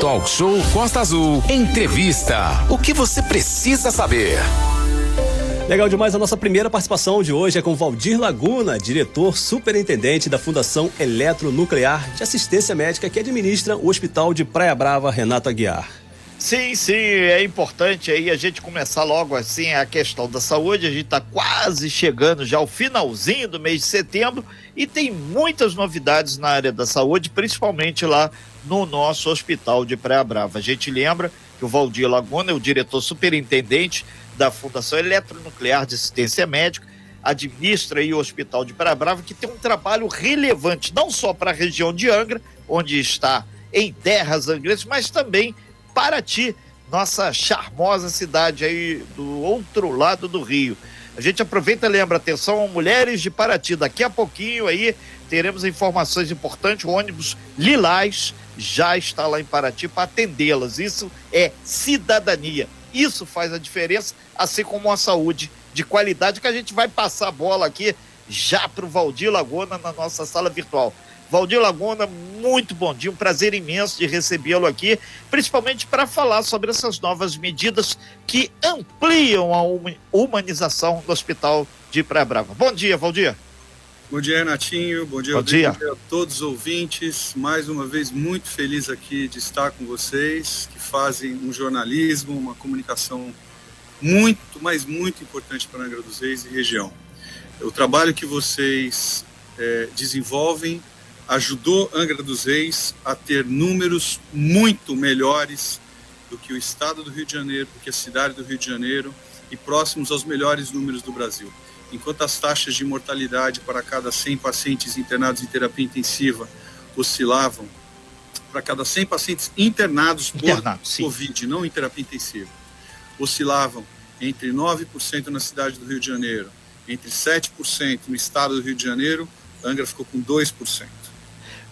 Talk Show Costa Azul. Entrevista. O que você precisa saber? Legal demais a nossa primeira participação de hoje é com Valdir Laguna, diretor superintendente da Fundação Eletronuclear de Assistência Médica que administra o Hospital de Praia Brava Renato Aguiar. Sim, sim, é importante aí a gente começar logo assim a questão da saúde. A gente está quase chegando já ao finalzinho do mês de setembro e tem muitas novidades na área da saúde, principalmente lá no nosso hospital de Praia Brava. A gente lembra que o Valdir Laguna é o diretor superintendente da Fundação Eletronuclear de Assistência Médica, administra aí o Hospital de Praia Brava, que tem um trabalho relevante não só para a região de Angra, onde está em terras angrenses, mas também Paraty, nossa charmosa cidade aí do outro lado do Rio. A gente aproveita e lembra, atenção, mulheres de Paraty, daqui a pouquinho aí teremos informações importantes, o ônibus Lilás já está lá em Paraty para atendê-las. Isso é cidadania. Isso faz a diferença, assim como a saúde de qualidade que a gente vai passar a bola aqui já para o Valdir Laguna na nossa sala virtual. Valdir Laguna, muito bom dia, um prazer imenso de recebê-lo aqui, principalmente para falar sobre essas novas medidas que ampliam a humanização do Hospital de Praia Brava. Bom dia, Valdir. Bom dia, Renatinho. Bom dia, bom dia. a todos os ouvintes. Mais uma vez, muito feliz aqui de estar com vocês, que fazem um jornalismo, uma comunicação muito, mas muito importante para a Angra dos Reis e região. O trabalho que vocês é, desenvolvem ajudou Angra dos Reis a ter números muito melhores do que o estado do Rio de Janeiro, do que a cidade do Rio de Janeiro e próximos aos melhores números do Brasil. Enquanto as taxas de mortalidade para cada 100 pacientes internados em terapia intensiva oscilavam, para cada 100 pacientes internados por Internado, Covid, não em terapia intensiva, oscilavam entre 9% na cidade do Rio de Janeiro, entre 7% no estado do Rio de Janeiro, Angra ficou com 2%.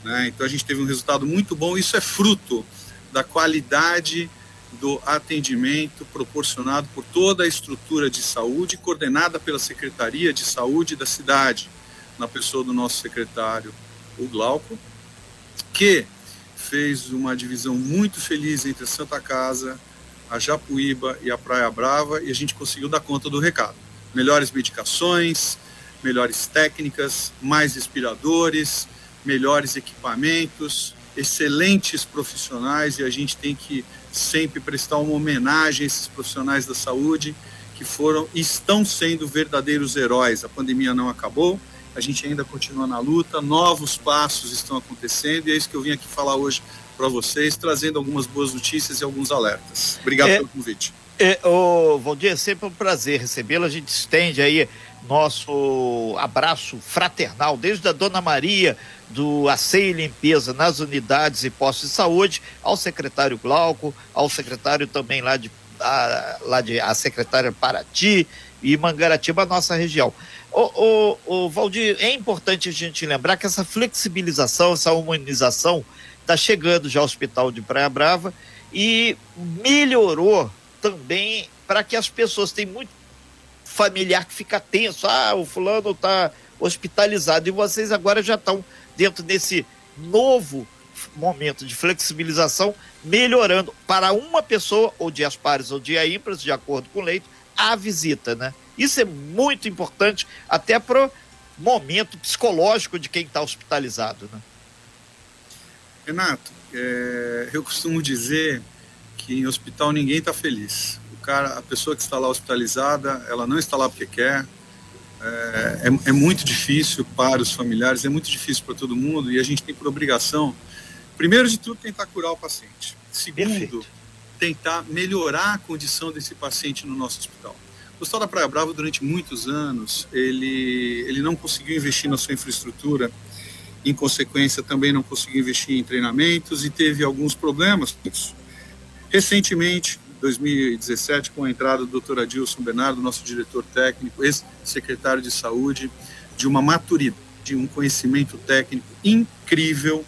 Né? Então a gente teve um resultado muito bom. Isso é fruto da qualidade do atendimento proporcionado por toda a estrutura de saúde, coordenada pela Secretaria de Saúde da cidade, na pessoa do nosso secretário, o Glauco, que fez uma divisão muito feliz entre a Santa Casa, a Japuíba e a Praia Brava, e a gente conseguiu dar conta do recado. Melhores medicações, melhores técnicas, mais respiradores, melhores equipamentos, excelentes profissionais e a gente tem que sempre prestar uma homenagem a esses profissionais da saúde que foram e estão sendo verdadeiros heróis. A pandemia não acabou, a gente ainda continua na luta, novos passos estão acontecendo e é isso que eu vim aqui falar hoje para vocês, trazendo algumas boas notícias e alguns alertas. Obrigado é, pelo convite. É, oh, Valdir, é sempre um prazer recebê-lo. A gente estende aí nosso abraço fraternal, desde a Dona Maria, do Aceio e Limpeza nas unidades e postos de saúde, ao secretário Glauco, ao secretário também lá de, a, lá de a secretária Paraty e Mangaratiba, nossa região. O, o, o Valdir, é importante a gente lembrar que essa flexibilização, essa humanização está chegando já ao Hospital de Praia Brava e melhorou também para que as pessoas têm muito familiar que fica tenso. Ah, o fulano está hospitalizado. E vocês agora já estão dentro desse novo momento de flexibilização, melhorando para uma pessoa, ou dias pares ou dia ímpares, de acordo com o leito, a visita, né? Isso é muito importante até para o momento psicológico de quem está hospitalizado, né? Renato, é, eu costumo dizer que em hospital ninguém está feliz cara, a pessoa que está lá hospitalizada, ela não está lá porque quer. É, é, é muito difícil para os familiares, é muito difícil para todo mundo e a gente tem por obrigação, primeiro de tudo, tentar curar o paciente. Segundo, Perfeito. tentar melhorar a condição desse paciente no nosso hospital. O Hospital da Praia Brava, durante muitos anos, ele, ele não conseguiu investir na sua infraestrutura, em consequência, também não conseguiu investir em treinamentos e teve alguns problemas com isso. Recentemente, 2017, com a entrada do Dr. Adilson Bernardo, nosso diretor técnico, ex-secretário de saúde, de uma maturidade, de um conhecimento técnico incrível.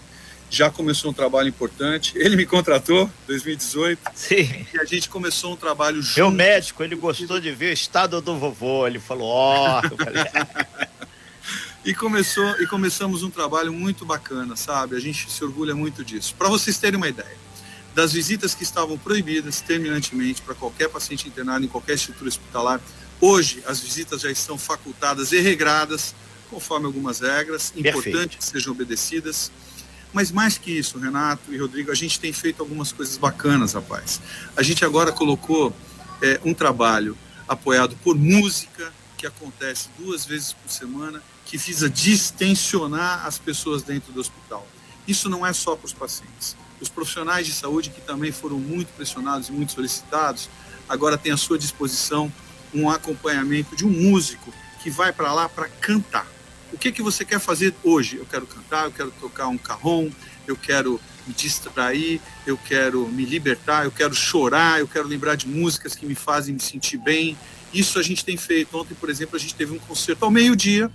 Já começou um trabalho importante. Ele me contratou em 2018. Sim. E a gente começou um trabalho junto. Meu médico, ele gostou de ver o estado do vovô. Ele falou: Ó. Oh. e começou e começamos um trabalho muito bacana, sabe? A gente se orgulha muito disso. Para vocês terem uma ideia, das visitas que estavam proibidas terminantemente para qualquer paciente internado em qualquer estrutura hospitalar, hoje as visitas já estão facultadas e regradas conforme algumas regras, importante que sejam obedecidas. Mas mais que isso, Renato e Rodrigo, a gente tem feito algumas coisas bacanas, rapaz. A gente agora colocou é, um trabalho apoiado por música, que acontece duas vezes por semana, que visa distensionar as pessoas dentro do hospital. Isso não é só para os pacientes. Os profissionais de saúde, que também foram muito pressionados e muito solicitados, agora têm à sua disposição um acompanhamento de um músico que vai para lá para cantar. O que, que você quer fazer hoje? Eu quero cantar, eu quero tocar um carrom, eu quero me distrair, eu quero me libertar, eu quero chorar, eu quero lembrar de músicas que me fazem me sentir bem. Isso a gente tem feito. Ontem, por exemplo, a gente teve um concerto ao meio-dia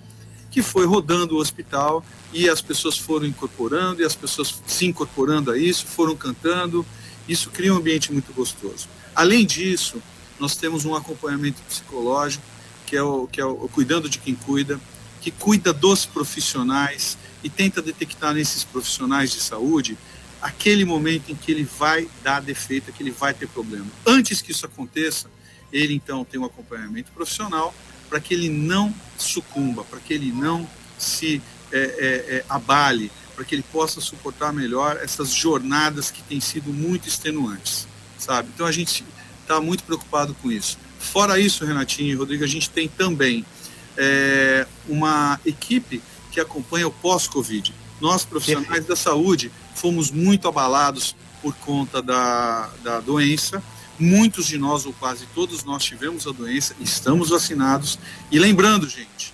que foi rodando o hospital e as pessoas foram incorporando e as pessoas se incorporando a isso, foram cantando. Isso cria um ambiente muito gostoso. Além disso, nós temos um acompanhamento psicológico, que é o, que é o cuidando de quem cuida, que cuida dos profissionais e tenta detectar nesses profissionais de saúde aquele momento em que ele vai dar defeito, que ele vai ter problema. Antes que isso aconteça, ele então tem um acompanhamento profissional para que ele não sucumba, para que ele não se é, é, é, abale, para que ele possa suportar melhor essas jornadas que têm sido muito extenuantes, sabe? Então a gente está muito preocupado com isso. Fora isso, Renatinho e Rodrigo, a gente tem também é, uma equipe que acompanha o pós-Covid. Nós, profissionais da saúde, fomos muito abalados por conta da, da doença. Muitos de nós, ou quase todos nós, tivemos a doença, estamos vacinados. E lembrando, gente,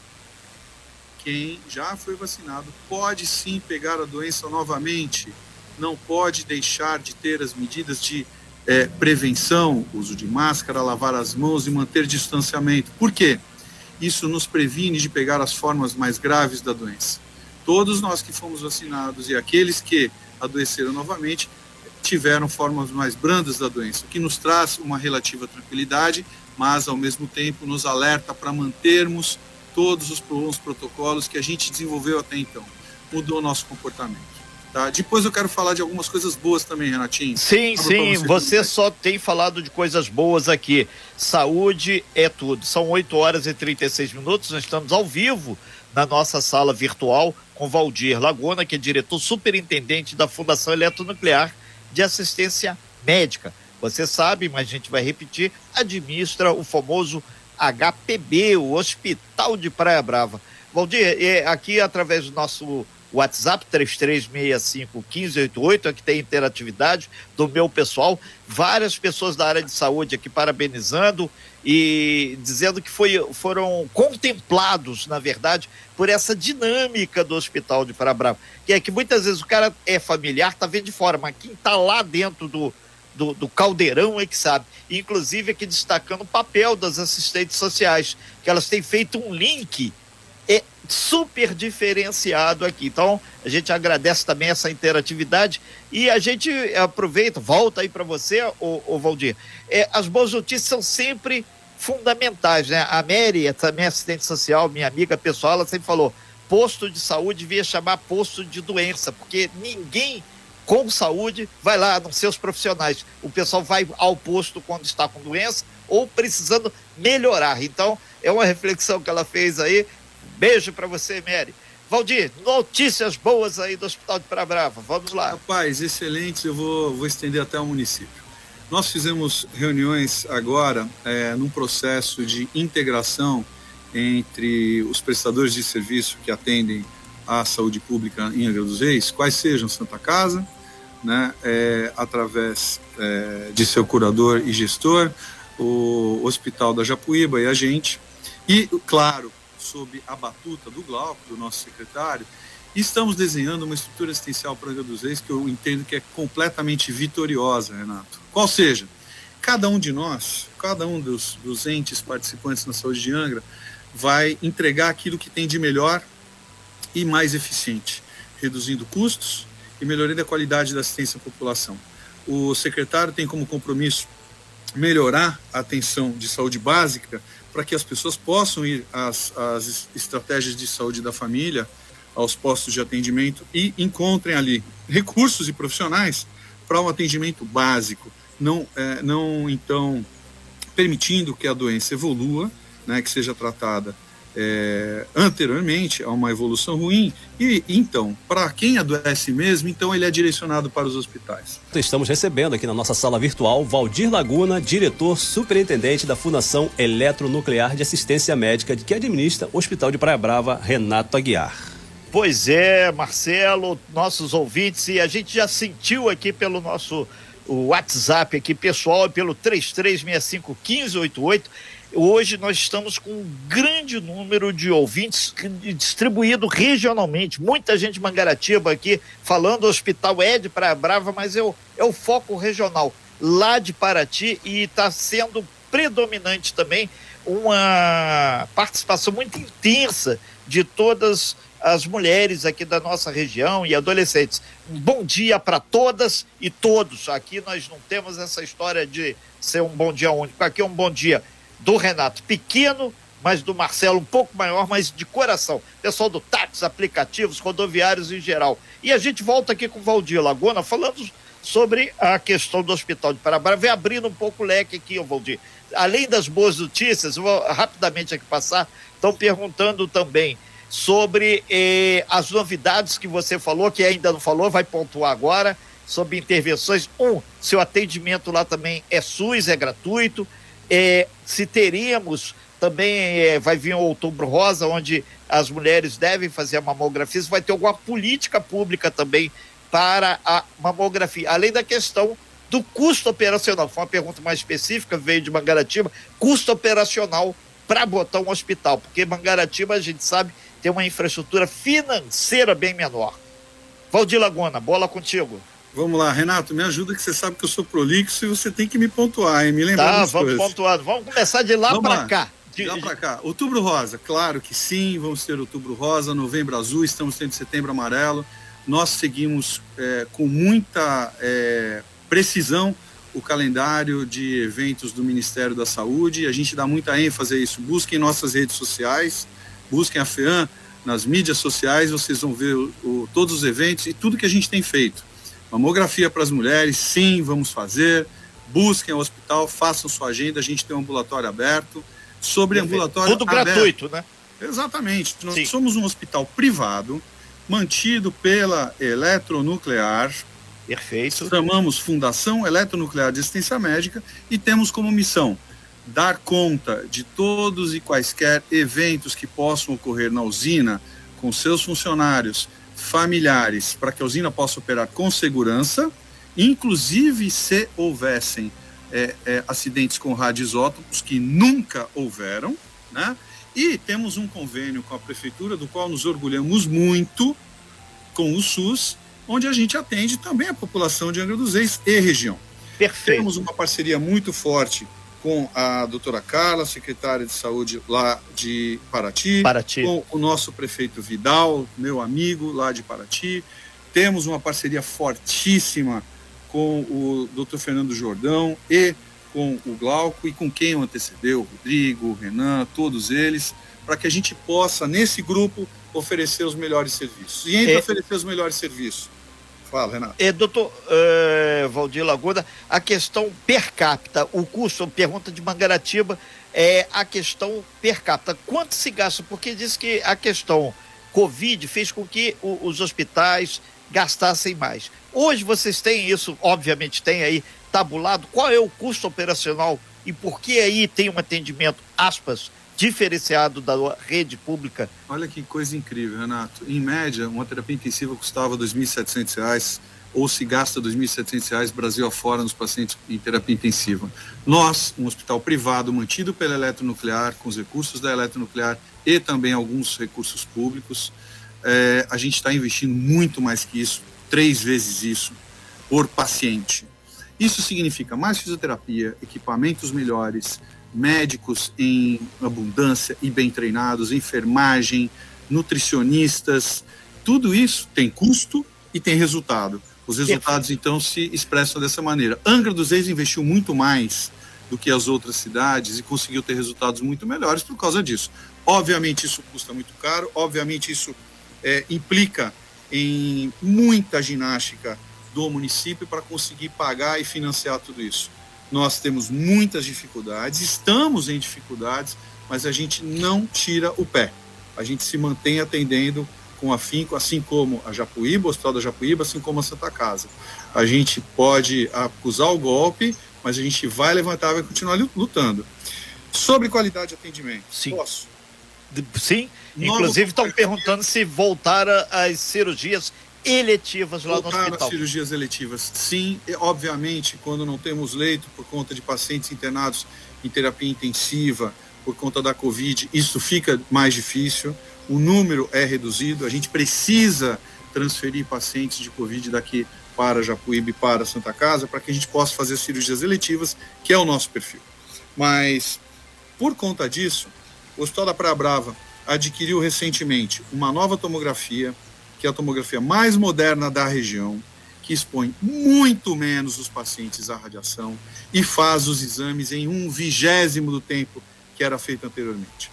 quem já foi vacinado pode sim pegar a doença novamente, não pode deixar de ter as medidas de é, prevenção, uso de máscara, lavar as mãos e manter distanciamento. Por quê? Isso nos previne de pegar as formas mais graves da doença. Todos nós que fomos vacinados e aqueles que adoeceram novamente tiveram formas mais brandas da doença, o que nos traz uma relativa tranquilidade, mas ao mesmo tempo nos alerta para mantermos todos os protocolos que a gente desenvolveu até então. Mudou o nosso comportamento. Tá? Depois eu quero falar de algumas coisas boas também, Renatinho. Sim, sim, você, você só tem falado de coisas boas aqui. Saúde é tudo. São 8 horas e 36 minutos, nós estamos ao vivo na nossa sala virtual com Valdir Laguna, que é diretor superintendente da Fundação Eletronuclear de Assistência Médica. Você sabe, mas a gente vai repetir, administra o famoso HPB, o Hospital de Praia Brava. Valdir, é, aqui através do nosso WhatsApp 3365-1588, aqui tem interatividade do meu pessoal. Várias pessoas da área de saúde aqui parabenizando e dizendo que foi, foram contemplados, na verdade, por essa dinâmica do Hospital de Parabrava. Que é que muitas vezes o cara é familiar, tá vendo de fora, mas quem está lá dentro do, do, do, caldeirão é que sabe. Inclusive aqui destacando o papel das assistentes sociais, que elas têm feito um link super diferenciado aqui. Então, a gente agradece também essa interatividade e a gente aproveita, volta aí para você, o, Valdir. É, as boas notícias são sempre fundamentais, né? A Mary, também assistente social, minha amiga pessoal, ela sempre falou: posto de saúde devia chamar posto de doença, porque ninguém com saúde vai lá, não ser os profissionais. O pessoal vai ao posto quando está com doença ou precisando melhorar. Então, é uma reflexão que ela fez aí Beijo para você, Mary. Valdir, notícias boas aí do Hospital de Praia Brava. Vamos lá. Rapaz, excelentes. Eu vou, vou estender até o município. Nós fizemos reuniões agora é, num processo de integração entre os prestadores de serviço que atendem a saúde pública em Angra dos Reis, quais sejam Santa Casa, né, é, através é, de seu curador e gestor, o Hospital da Japuíba e a gente. E, claro, sob a batuta do Glauco, do nosso secretário, e estamos desenhando uma estrutura assistencial para Angra dos Reis que eu entendo que é completamente vitoriosa, Renato. Qual seja, cada um de nós, cada um dos, dos entes participantes na saúde de Angra, vai entregar aquilo que tem de melhor e mais eficiente, reduzindo custos e melhorando a qualidade da assistência à população. O secretário tem como compromisso melhorar a atenção de saúde básica para que as pessoas possam ir às, às estratégias de saúde da família, aos postos de atendimento e encontrem ali recursos e profissionais para um atendimento básico, não, é, não então permitindo que a doença evolua, né, que seja tratada é, anteriormente a uma evolução ruim. E então, para quem adoece mesmo, então ele é direcionado para os hospitais. Estamos recebendo aqui na nossa sala virtual Valdir Laguna, diretor superintendente da Fundação Eletronuclear de Assistência Médica, que administra o Hospital de Praia Brava, Renato Aguiar. Pois é, Marcelo, nossos ouvintes, e a gente já sentiu aqui pelo nosso WhatsApp aqui pessoal, pelo 3365 1588 Hoje nós estamos com um grande número de ouvintes distribuído regionalmente. Muita gente de Mangaratiba aqui falando Hospital de Praia Brava, mas é o, é o foco regional lá de Paraty e está sendo predominante também uma participação muito intensa de todas as mulheres aqui da nossa região e adolescentes. Um bom dia para todas e todos. Aqui nós não temos essa história de ser um bom dia único. Aqui é um bom dia do Renato pequeno, mas do Marcelo um pouco maior, mas de coração. Pessoal do táxi, aplicativos, rodoviários em geral. E a gente volta aqui com o Valdir Laguna falando sobre a questão do Hospital de Paraná. Vem abrindo um pouco o leque aqui, Valdir. Além das boas notícias, vou rapidamente aqui passar, estão perguntando também sobre eh, as novidades que você falou, que ainda não falou, vai pontuar agora, sobre intervenções. Um, seu atendimento lá também é SUS, é gratuito é, se teríamos também é, vai vir o outubro rosa, onde as mulheres devem fazer a mamografia, vai ter alguma política pública também para a mamografia, além da questão do custo operacional. Foi uma pergunta mais específica, veio de Mangaratiba, custo operacional para botar um hospital, porque Mangaratiba, a gente sabe, tem uma infraestrutura financeira bem menor. Valdir Laguna, bola contigo. Vamos lá, Renato, me ajuda que você sabe que eu sou prolixo e você tem que me pontuar, hein? Me lembrar Tá, vamos pontuando. Vamos começar de lá para cá. De lá para cá. Outubro Rosa, claro que sim, vamos ter Outubro Rosa, Novembro Azul, estamos tendo Setembro Amarelo. Nós seguimos é, com muita é, precisão o calendário de eventos do Ministério da Saúde. A gente dá muita ênfase a isso. Busquem nossas redes sociais, busquem a FEAM nas mídias sociais, vocês vão ver o, o, todos os eventos e tudo que a gente tem feito. Mamografia para as mulheres, sim, vamos fazer. Busquem o hospital, façam sua agenda, a gente tem um ambulatório aberto. Sobre Perfeito. ambulatório Tudo aberto. gratuito, né? Exatamente. Nós sim. somos um hospital privado, mantido pela Eletronuclear. Perfeito. Chamamos Fundação Eletronuclear de Assistência Médica e temos como missão dar conta de todos e quaisquer eventos que possam ocorrer na usina com seus funcionários, familiares para que a usina possa operar com segurança, inclusive se houvessem é, é, acidentes com radioisótopos, que nunca houveram, né? E temos um convênio com a prefeitura, do qual nos orgulhamos muito, com o SUS, onde a gente atende também a população de Angra dos Reis e região. Perfeito. Temos uma parceria muito forte com a doutora Carla, secretária de saúde lá de Paraty, Paraty, com o nosso prefeito Vidal, meu amigo lá de Paraty. Temos uma parceria fortíssima com o doutor Fernando Jordão e com o Glauco e com quem o antecedeu, o Rodrigo, o Renan, todos eles, para que a gente possa, nesse grupo, oferecer os melhores serviços. E entre é... oferecer os melhores serviços, Fala, Renato. É, doutor é, Valdir Lagoda, a questão per capita, o custo, pergunta de Mangaratiba, é a questão per capita. Quanto se gasta? Porque diz que a questão Covid fez com que o, os hospitais gastassem mais. Hoje vocês têm isso, obviamente tem aí tabulado, qual é o custo operacional e por que aí tem um atendimento, aspas, diferenciado da rede pública. Olha que coisa incrível, Renato. Em média, uma terapia intensiva custava R$ 2.700 ou se gasta R$ 2.700 Brasil afora nos pacientes em terapia intensiva. Nós, um hospital privado mantido pela eletronuclear, com os recursos da eletronuclear e também alguns recursos públicos, é, a gente está investindo muito mais que isso, três vezes isso, por paciente. Isso significa mais fisioterapia, equipamentos melhores, médicos em abundância e bem treinados, enfermagem, nutricionistas, tudo isso tem custo e tem resultado. Os resultados, então, se expressam dessa maneira. Angra dos Reis investiu muito mais do que as outras cidades e conseguiu ter resultados muito melhores por causa disso. Obviamente, isso custa muito caro, obviamente, isso é, implica em muita ginástica do município para conseguir pagar e financiar tudo isso. Nós temos muitas dificuldades, estamos em dificuldades, mas a gente não tira o pé. A gente se mantém atendendo com afinco, assim como a Japuíba, o Hospital da Japuíba, assim como a Santa Casa. A gente pode acusar o golpe, mas a gente vai levantar, vai continuar lutando. Sobre qualidade de atendimento. Sim. Posso? Sim. Inclusive estão perguntando se voltaram as cirurgias eletivas lá voltar no hospital. As cirurgias eletivas, sim. Obviamente, quando não temos leito por conta de pacientes internados em terapia intensiva, por conta da Covid, isso fica mais difícil. O número é reduzido. A gente precisa transferir pacientes de Covid daqui para Japuíba e para Santa Casa para que a gente possa fazer cirurgias eletivas, que é o nosso perfil. Mas, por conta disso, o Hospital da Praia Brava adquiriu recentemente uma nova tomografia, que é a tomografia mais moderna da região, que expõe muito menos os pacientes à radiação e faz os exames em um vigésimo do tempo que era feito anteriormente.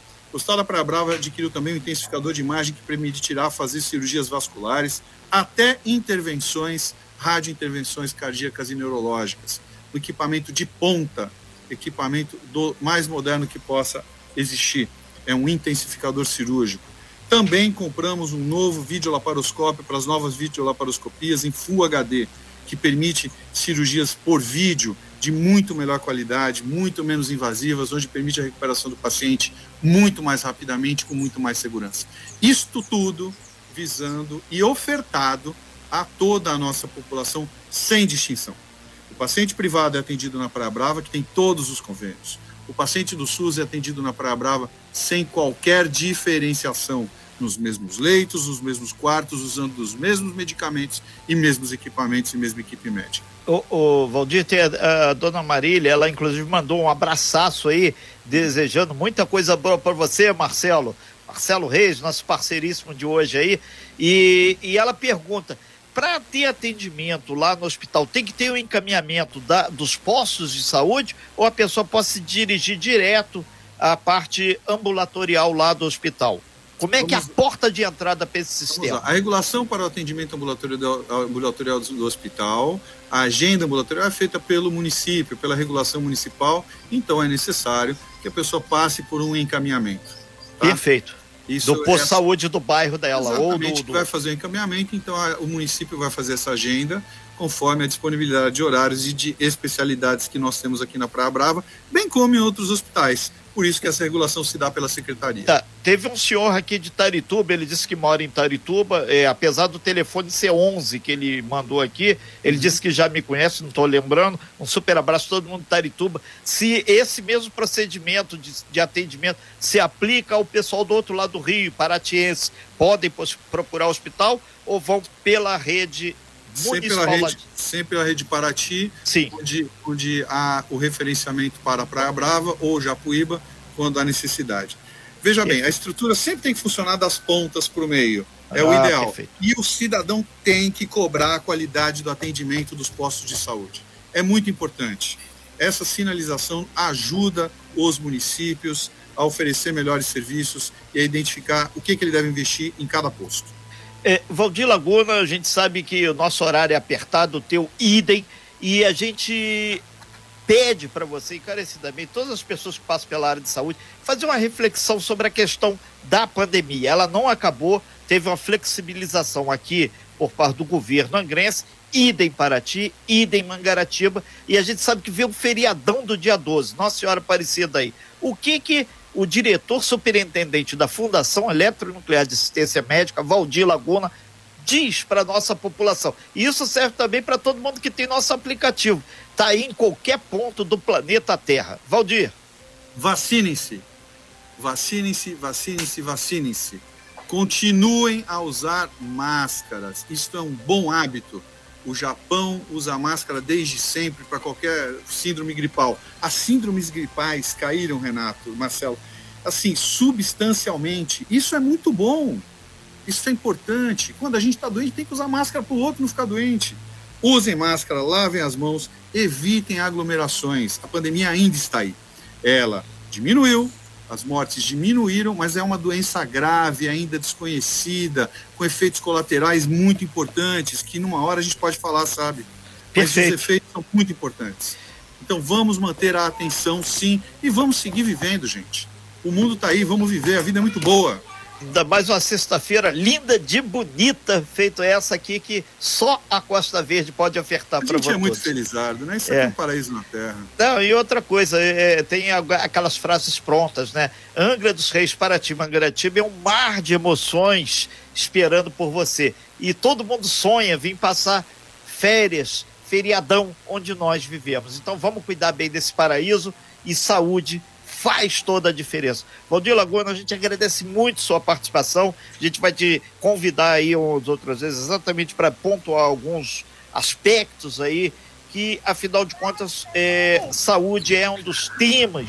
Da Praia Brava adquiriu também um intensificador de imagem que permitirá fazer cirurgias vasculares, até intervenções, radiointervenções cardíacas e neurológicas. Um equipamento de ponta, equipamento do mais moderno que possa existir. É um intensificador cirúrgico. Também compramos um novo videolaparoscópio para as novas videolaparoscopias em Full HD, que permite cirurgias por vídeo de muito melhor qualidade, muito menos invasivas, onde permite a recuperação do paciente muito mais rapidamente, com muito mais segurança. Isto tudo visando e ofertado a toda a nossa população sem distinção. O paciente privado é atendido na Praia Brava, que tem todos os convênios. O paciente do SUS é atendido na Praia Brava sem qualquer diferenciação, nos mesmos leitos, nos mesmos quartos, usando os mesmos medicamentos e mesmos equipamentos e mesma equipe médica. O, Valdir, tem a, a, dona Marília, ela inclusive mandou um abraço aí, desejando muita coisa boa para você, Marcelo. Marcelo Reis, nosso parceiríssimo de hoje aí. E, e ela pergunta: para ter atendimento lá no hospital, tem que ter o um encaminhamento da, dos postos de saúde ou a pessoa pode se dirigir direto à parte ambulatorial lá do hospital? Como é Vamos... que é a porta de entrada para esse sistema? A regulação para o atendimento ambulatorial, ambulatorial do, do hospital, a agenda ambulatorial é feita pelo município, pela regulação municipal, então é necessário que a pessoa passe por um encaminhamento. Tá? Perfeito. Isso do posto de é... saúde do bairro dela. Exatamente, ou do, do... vai fazer o encaminhamento, então a, o município vai fazer essa agenda conforme a disponibilidade de horários e de especialidades que nós temos aqui na Praia Brava, bem como em outros hospitais por isso que essa regulação se dá pela secretaria. Tá. Teve um senhor aqui de Tarituba, ele disse que mora em Tarituba, é, apesar do telefone ser 11 que ele mandou aqui, ele disse que já me conhece, não estou lembrando. Um super abraço todo mundo de Tarituba. Se esse mesmo procedimento de, de atendimento se aplica ao pessoal do outro lado do Rio, paratiense, podem procurar o hospital ou vão pela rede sempre a rede, sempre a rede Paraty, Sim. onde, onde há o referenciamento para a Praia Brava ou Japuíba, quando há necessidade. Veja bem, a estrutura sempre tem que funcionar das pontas para o meio. É ah, o ideal. Perfeito. E o cidadão tem que cobrar a qualidade do atendimento dos postos de saúde. É muito importante. Essa sinalização ajuda os municípios a oferecer melhores serviços e a identificar o que, que ele deve investir em cada posto. É, Valdir Laguna, a gente sabe que o nosso horário é apertado, o teu idem, e a gente pede para você, encarecidamente, todas as pessoas que passam pela área de saúde, fazer uma reflexão sobre a questão da pandemia. Ela não acabou, teve uma flexibilização aqui por parte do governo angrense, idem Paraty, idem Mangaratiba, e a gente sabe que veio o feriadão do dia 12, Nossa Senhora Aparecida aí. O que que o diretor superintendente da Fundação Eletronuclear de Assistência Médica, Valdir Laguna, diz para nossa população. E isso serve também para todo mundo que tem nosso aplicativo. Está aí em qualquer ponto do planeta Terra. Valdir. Vacinem-se. Vacinem-se, vacinem-se, vacinem-se. Continuem a usar máscaras. Isso é um bom hábito. O Japão usa máscara desde sempre para qualquer síndrome gripal. As síndromes gripais caíram, Renato, Marcelo, assim, substancialmente. Isso é muito bom. Isso é importante. Quando a gente está doente, tem que usar máscara para o outro não ficar doente. Usem máscara, lavem as mãos, evitem aglomerações. A pandemia ainda está aí. Ela diminuiu, as mortes diminuíram, mas é uma doença grave, ainda desconhecida, com efeitos colaterais muito importantes, que numa hora a gente pode falar, sabe? Mas os efeitos são muito importantes. Então vamos manter a atenção, sim, e vamos seguir vivendo, gente. O mundo está aí, vamos viver, a vida é muito boa mais uma sexta-feira linda de bonita, feito essa aqui que só a Costa Verde pode ofertar para você. É muito felizardo, né? Isso é. é um paraíso na Terra. Não, e outra coisa, é, tem aquelas frases prontas, né? Angra dos Reis, Paraty, Mangaratiba é um mar de emoções esperando por você. E todo mundo sonha vir passar férias, feriadão, onde nós vivemos. Então vamos cuidar bem desse paraíso e saúde faz toda a diferença. Valdir Laguna, a gente agradece muito sua participação. A gente vai te convidar aí umas outras vezes exatamente para pontuar alguns aspectos aí que, afinal de contas, é, saúde é um dos temas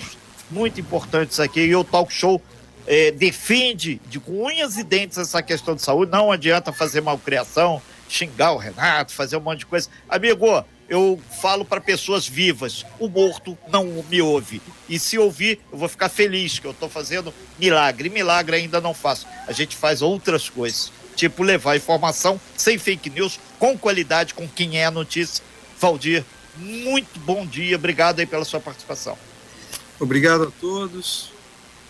muito importantes aqui e o Talk Show é, defende de unhas e dentes essa questão de saúde. Não adianta fazer malcriação, xingar o Renato, fazer um monte de coisa. Amigo, eu falo para pessoas vivas: o morto não me ouve. E se ouvir, eu vou ficar feliz que eu estou fazendo milagre. Milagre ainda não faço. A gente faz outras coisas, tipo levar informação sem fake news, com qualidade, com quem é a notícia. Valdir, muito bom dia. Obrigado aí pela sua participação. Obrigado a todos.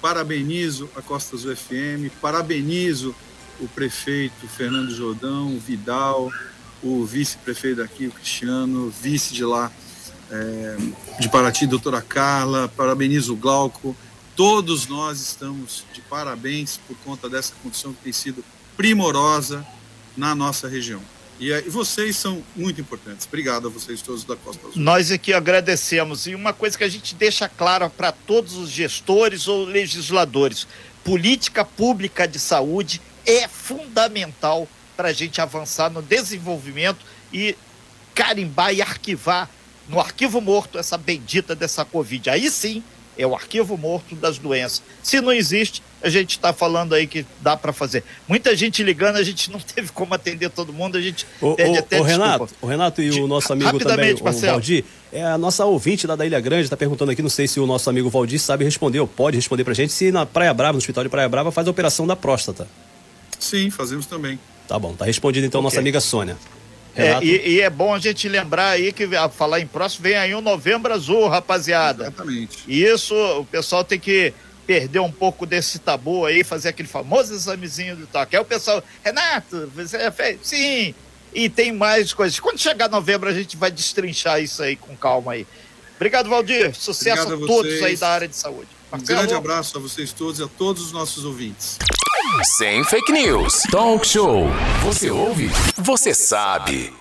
Parabenizo a Costas UFM, parabenizo o prefeito Fernando Jordão, Vidal, o vice-prefeito daqui, o Cristiano, vice de lá, é, de Paraty, doutora Carla, parabenizo o Glauco. Todos nós estamos de parabéns por conta dessa condição que tem sido primorosa na nossa região. E, e vocês são muito importantes. Obrigado a vocês todos da Costa Azul. Nós aqui agradecemos. E uma coisa que a gente deixa clara para todos os gestores ou legisladores: política pública de saúde é fundamental para a gente avançar no desenvolvimento e carimbar e arquivar no arquivo morto essa bendita dessa Covid. Aí sim é o arquivo morto das doenças. Se não existe, a gente está falando aí que dá para fazer. Muita gente ligando, a gente não teve como atender todo mundo, a gente o, pede o, até o Renato, o Renato e o nosso amigo também, o Valdir, é a nossa ouvinte lá da Ilha Grande está perguntando aqui, não sei se o nosso amigo Valdir sabe responder ou pode responder para a gente, se na Praia Brava, no Hospital de Praia Brava, faz a operação da próstata. Sim, fazemos também. Tá bom, tá respondido então okay. nossa amiga Sônia. É, e, e, é bom a gente lembrar aí que a falar em próximo vem aí o um Novembro Azul, rapaziada. Exatamente. Isso, o pessoal tem que perder um pouco desse tabu aí, fazer aquele famoso examezinho do toque. Aí o pessoal, Renato, você fez? Sim. E tem mais coisas. Quando chegar novembro, a gente vai destrinchar isso aí com calma aí. Obrigado, Valdir. Sucesso Obrigado a, todos aí da área de saúde. Um grande abraço a vocês todos e a todos os nossos ouvintes. Sem fake news. Talk show. Você ouve? Você sabe.